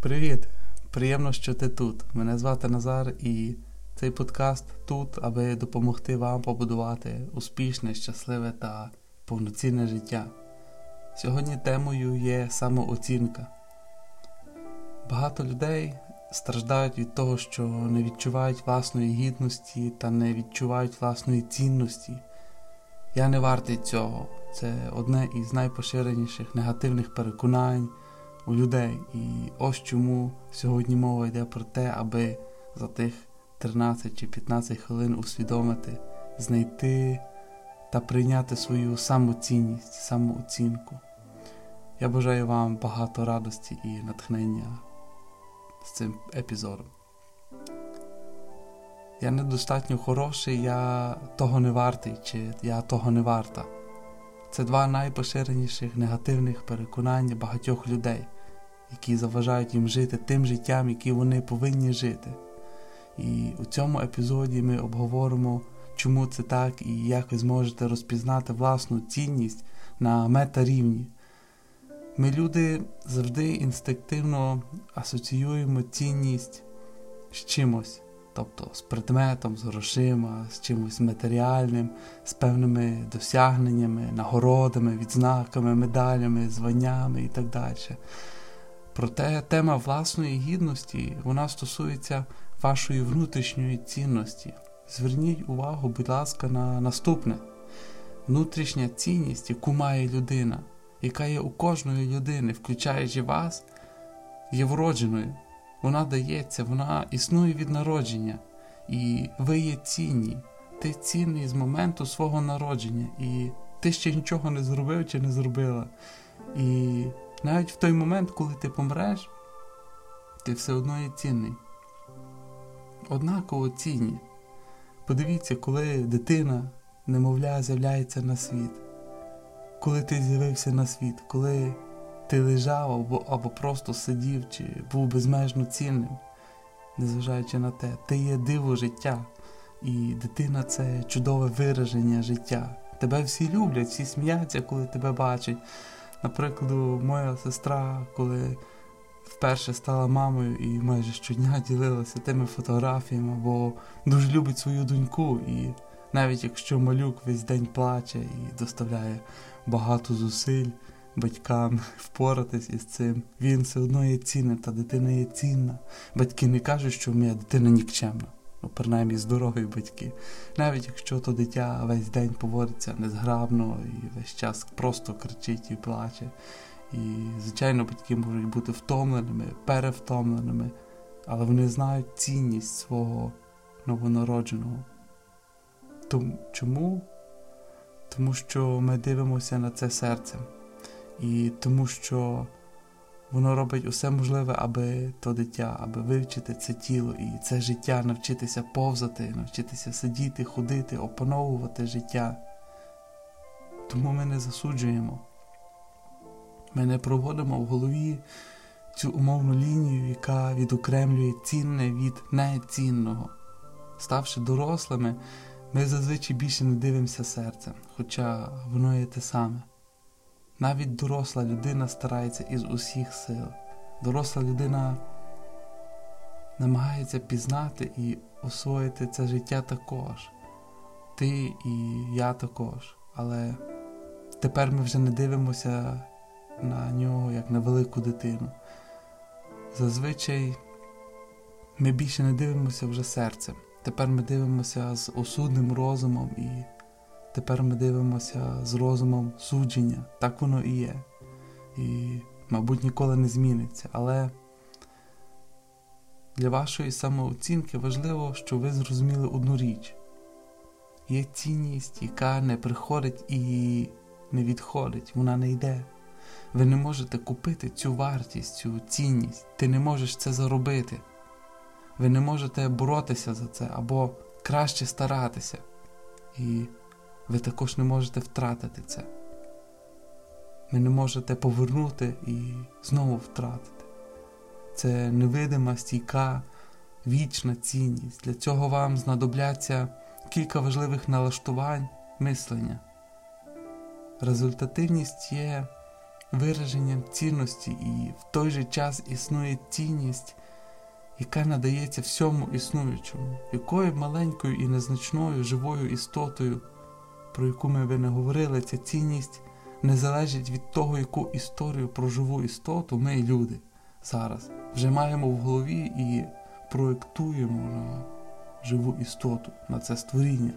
Привіт! Приємно, що ти тут. Мене звати Назар, і цей подкаст тут, аби допомогти вам побудувати успішне, щасливе та повноцінне життя. Сьогодні темою є самооцінка. Багато людей страждають від того, що не відчувають власної гідності та не відчувають власної цінності. Я не вартий цього. Це одне із найпоширеніших негативних переконань у людей. І ось чому сьогодні мова йде про те, аби за тих 13 чи 15 хвилин усвідомити, знайти та прийняти свою самоцінність, самооцінку. Я бажаю вам багато радості і натхнення з цим епізодом. Я недостатньо хороший, я того не вартий, чи я того не варта. Це два найпоширеніших негативних переконання багатьох людей, які заважають їм жити тим життям, яке вони повинні жити. І у цьому епізоді ми обговоримо, чому це так і як ви зможете розпізнати власну цінність на метарівні. Ми, люди, завжди інстинктивно асоціюємо цінність з чимось, тобто з предметом, з грошима, з чимось матеріальним, з певними досягненнями, нагородами, відзнаками, медалями, званнями і так далі. Проте тема власної гідності вона стосується вашої внутрішньої цінності. Зверніть увагу, будь ласка, на наступне: внутрішня цінність, яку має людина, яка є у кожної людини, включаючи вас, є вродженою. Вона дається, вона існує від народження, і ви є цінні. Ти цінний з моменту свого народження, і ти ще нічого не зробив чи не зробила. І навіть в той момент, коли ти помреш, ти все одно є цінний. Однаково цінні. Подивіться, коли дитина, немовля, з'являється на світ, коли ти з'явився на світ, коли ти лежав або, або просто сидів, чи був безмежно цінним, незважаючи на те, ти є диво життя, і дитина це чудове вираження життя. Тебе всі люблять, всі сміються, коли тебе бачать. Наприклад, моя сестра, коли вперше стала мамою і майже щодня ділилася тими фотографіями, бо дуже любить свою доньку. І навіть якщо малюк весь день плаче і доставляє багато зусиль батькам впоратись із цим, він все одно є цінним, та дитина є цінна. Батьки не кажуть, що моя дитина нікчемна. Ну, принаймні здорові батьки. Навіть якщо то дитя весь день поводиться незграбно і весь час просто кричить і плаче. І, звичайно, батьки можуть бути втомленими, перевтомленими, але вони знають цінність свого новонародженого. Тому, Чому? Тому що ми дивимося на це серцем. І тому що воно робить усе можливе, аби то дитя, аби вивчити це тіло і це життя, навчитися повзати, навчитися сидіти, ходити, опановувати життя. Тому ми не засуджуємо. Ми не проводимо в голові цю умовну лінію, яка відокремлює цінне від нецінного. Ставши дорослими, ми зазвичай більше не дивимося серцем, хоча воно є те саме. Навіть доросла людина старається із усіх сил. Доросла людина намагається пізнати і освоїти це життя також. Ти і я також. Але тепер ми вже не дивимося на нього як на велику дитину. Зазвичай ми більше не дивимося вже серцем. Тепер ми дивимося з осудним розумом і тепер ми дивимося з розумом судження. Так воно і є. І, мабуть, ніколи не зміниться. Але для вашої самооцінки важливо, щоб ви зрозуміли одну річ. Є цінність, яка не приходить і не відходить, вона не йде. Ви не можете купити цю вартість, цю цінність. Ти не можеш це заробити. Ви не можете боротися за це або краще старатися. І ви також не можете втратити це. Ви не можете повернути і знову втратити. Це невидима, стійка, вічна цінність. Для цього вам знадобляться кілька важливих налаштувань мислення. Результативність є вираженням цінності, і в той же час існує цінність, яка надається всьому існуючому, якою маленькою і незначною живою істотою, про яку ми би не говорили, ця цінність не залежить від того, яку історію про живу істоту ми, люди, зараз вже маємо в голові і проєктуємо на живу істоту, на це створіння.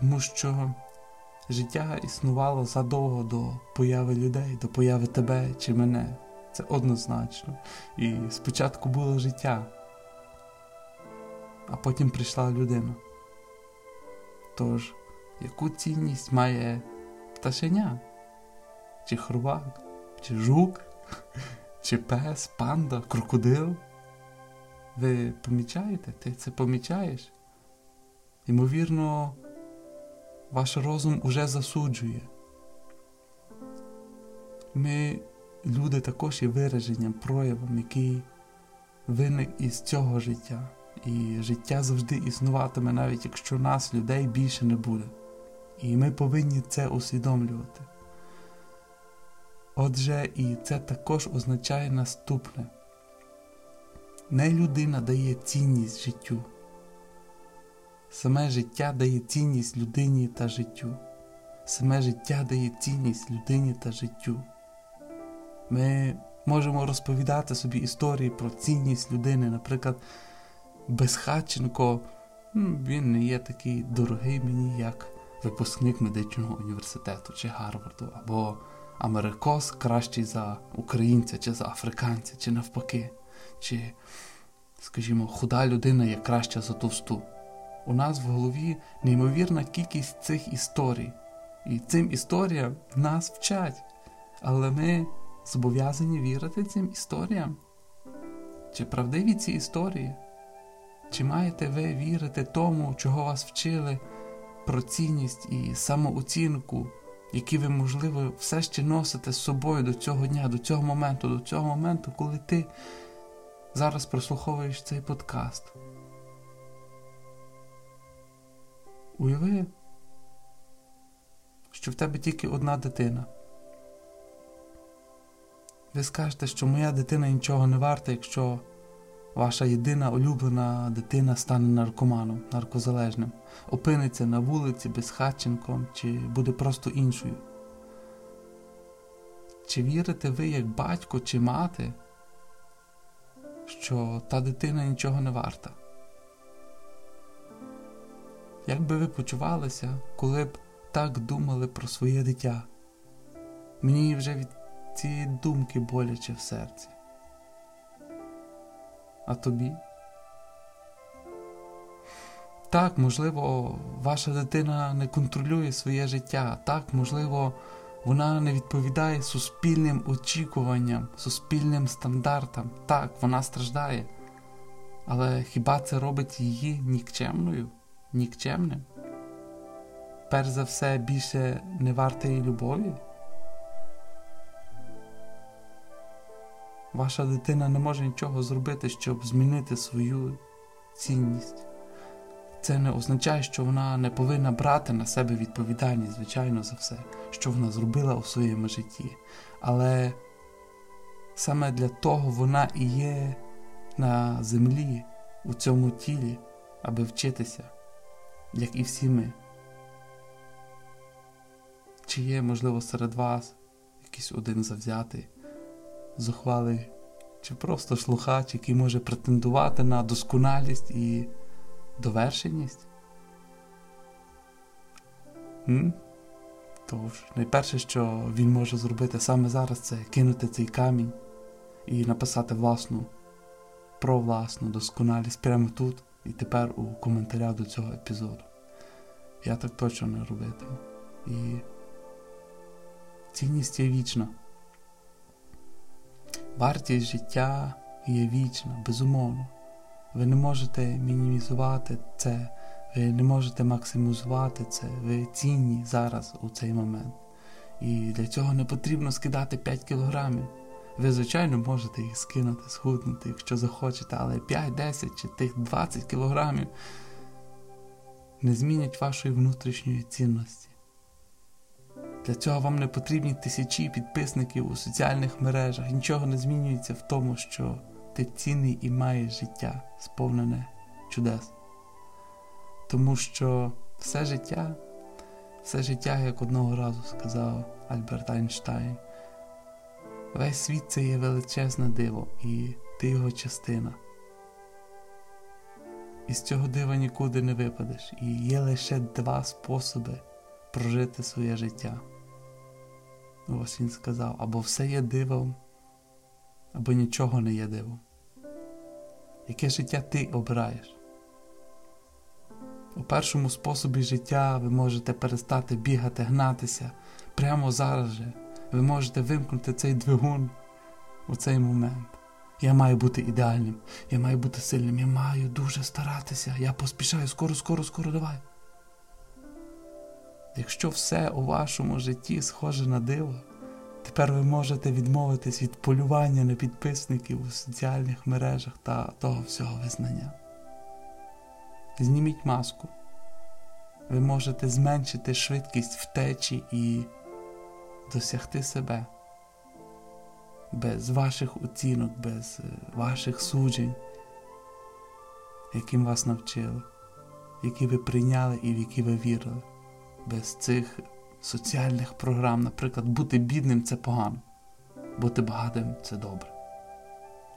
Тому що життя існувало задовго до появи людей, до появи тебе чи мене. Це однозначно. І спочатку було життя, а потім прийшла людина. Тож, яку цінність має пташеня? Чи хробак, чи жук, чи пес, панда, крокодил? Ви помічаєте? Ти це помічаєш? Ймовірно, ваш розум уже засуджує. Ми, люди, також є вираженням, проявом, який виник із цього життя. І життя завжди існуватиме, навіть якщо нас, людей, більше не буде. І ми повинні це усвідомлювати. Отже, і це також означає наступне: не людина дає цінність життю. Саме життя дає цінність людині та життю. Саме життя дає цінність людині та життю. Ми можемо розповідати собі історії про цінність людини. Наприклад, Безхатченко, він не є такий дорогий мені, як випускник медичного університету чи Гарварду, або Америкос кращий за українця чи за африканця, чи навпаки, чи, скажімо, худа людина є краща за товсту у нас в голові неймовірна кількість цих історій. І цим історіям нас вчать. Але ми зобов'язані вірити цим історіям. Чи правдиві ці історії? Чи маєте ви вірити тому, чого вас вчили, про цінність і самооцінку, які ви, можливо, все ще носите з собою до цього дня, до цього моменту, до цього моменту, коли ти зараз прослуховуєш цей подкаст? Уяви, що в тебе тільки одна дитина. Ви скажете, що моя дитина нічого не варта, якщо ваша єдина улюблена дитина стане наркоманом, наркозалежним, опиниться на вулиці безхатченком чи буде просто іншою. Чи вірите ви, як батько чи мати, що та дитина нічого не варта? Як би ви почувалися, коли б так думали про своє дитя? Мені вже від цієї думки боляче в серці. А тобі? Так, можливо, ваша дитина не контролює своє життя. Так, можливо, вона не відповідає суспільним очікуванням, суспільним стандартам. Так, вона страждає. Але хіба це робить її нікчемною? нікчемним? Перш за все більше не вартої любові? Ваша дитина не може нічого зробити, щоб змінити свою цінність. Це не означає, що вона не повинна брати на себе відповідальність, звичайно, за все, що вона зробила у своєму житті. Але саме для того вона і є на землі, у цьому тілі, аби вчитися як і всі ми. Чи є, можливо, серед вас якийсь один завзятий, зухвалий, чи просто слухач, який може претендувати на досконалість і довершеність? М? Тож, найперше, що він може зробити саме зараз, це кинути цей камінь і написати власну, про власну досконалість прямо тут і тепер у коментарях до цього епізоду. Я так точно не робитиму. І цінність є вічна. Вартість життя є вічна, безумовно. Ви не можете мінімізувати це, ви не можете максимізувати це, ви цінні зараз у цей момент. І для цього не потрібно скидати 5 кілограмів. Ви, звичайно, можете їх скинути, схуднути, якщо захочете, але 5, 10 чи тих 20 кілограмів не змінять вашої внутрішньої цінності. Для цього вам не потрібні тисячі підписників у соціальних мережах. Нічого не змінюється в тому, що ти цінний і маєш життя, сповнене чудес. Тому що все життя, все життя, як одного разу сказав Альберт Айнштайн, весь світ це є величезне диво, і ти його частина. Із цього дива нікуди не випадеш, і є лише два способи прожити своє життя. Ось він сказав, або все є дивом, або нічого не є дивом. Яке життя ти обираєш? У першому способі життя ви можете перестати бігати, гнатися прямо зараз же. Ви можете вимкнути цей двигун у цей момент. Я маю бути ідеальним, я маю бути сильним, я маю дуже старатися, я поспішаю, скоро, скоро, скоро давай. Якщо все у вашому житті схоже на диво, тепер ви можете відмовитись від полювання на підписників у соціальних мережах та того всього визнання. Зніміть маску. Ви можете зменшити швидкість втечі і досягти себе без ваших оцінок, без е, ваших суджень, яким вас навчили, які ви прийняли і в які ви вірили. Без цих соціальних програм, наприклад, бути бідним це погано, бути багатим це добре.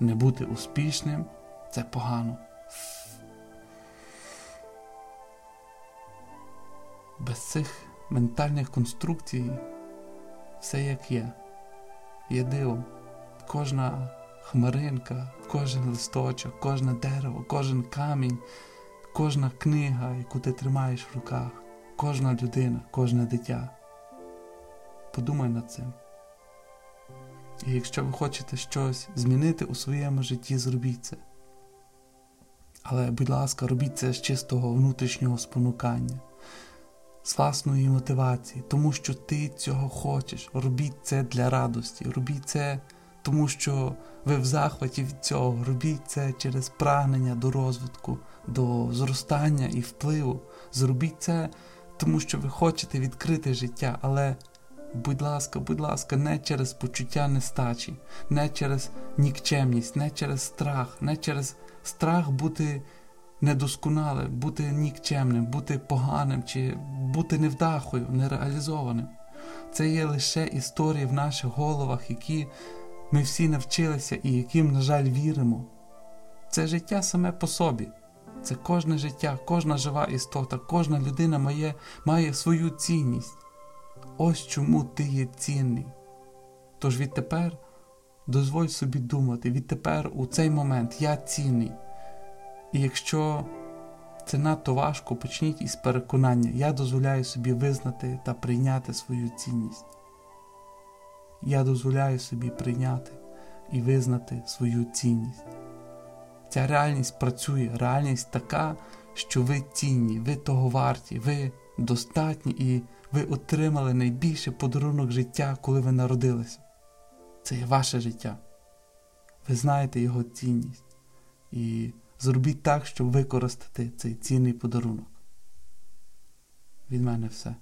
Не бути успішним це погано. Без цих ментальних конструкцій все як є, є дивом кожна хмаринка, кожен листочок, кожне дерево, кожен камінь, кожна книга, яку ти тримаєш в руках, кожна людина, кожне дитя. Подумай над цим. І якщо ви хочете щось змінити у своєму житті, зробіть це. Але, будь ласка, робіть це з чистого внутрішнього спонукання, з власної мотивації, тому що ти цього хочеш. Робіть це для радості, робіть це тому що ви в захваті від цього робіть це через прагнення до розвитку, до зростання і впливу. Зробіть це, тому що ви хочете відкрити життя, але, будь ласка, будь ласка, не через почуття нестачі, не через нікчемність, не через страх, не через страх бути недосконалим, бути нікчемним, бути поганим чи бути невдахою, нереалізованим. Це є лише історії в наших головах, які ми всі навчилися і яким, на жаль, віримо. Це життя саме по собі. Це кожне життя, кожна жива істота, кожна людина має, має свою цінність. Ось чому ти є цінний. Тож відтепер дозволь собі думати, відтепер у цей момент я цінний. І якщо це надто важко, почніть із переконання, я дозволяю собі визнати та прийняти свою цінність я дозволяю собі прийняти і визнати свою цінність. Ця реальність працює, реальність така, що ви цінні, ви того варті, ви достатні і ви отримали найбільший подарунок життя, коли ви народилися. Це є ваше життя. Ви знаєте його цінність. І зробіть так, щоб використати цей цінний подарунок. Від мене все.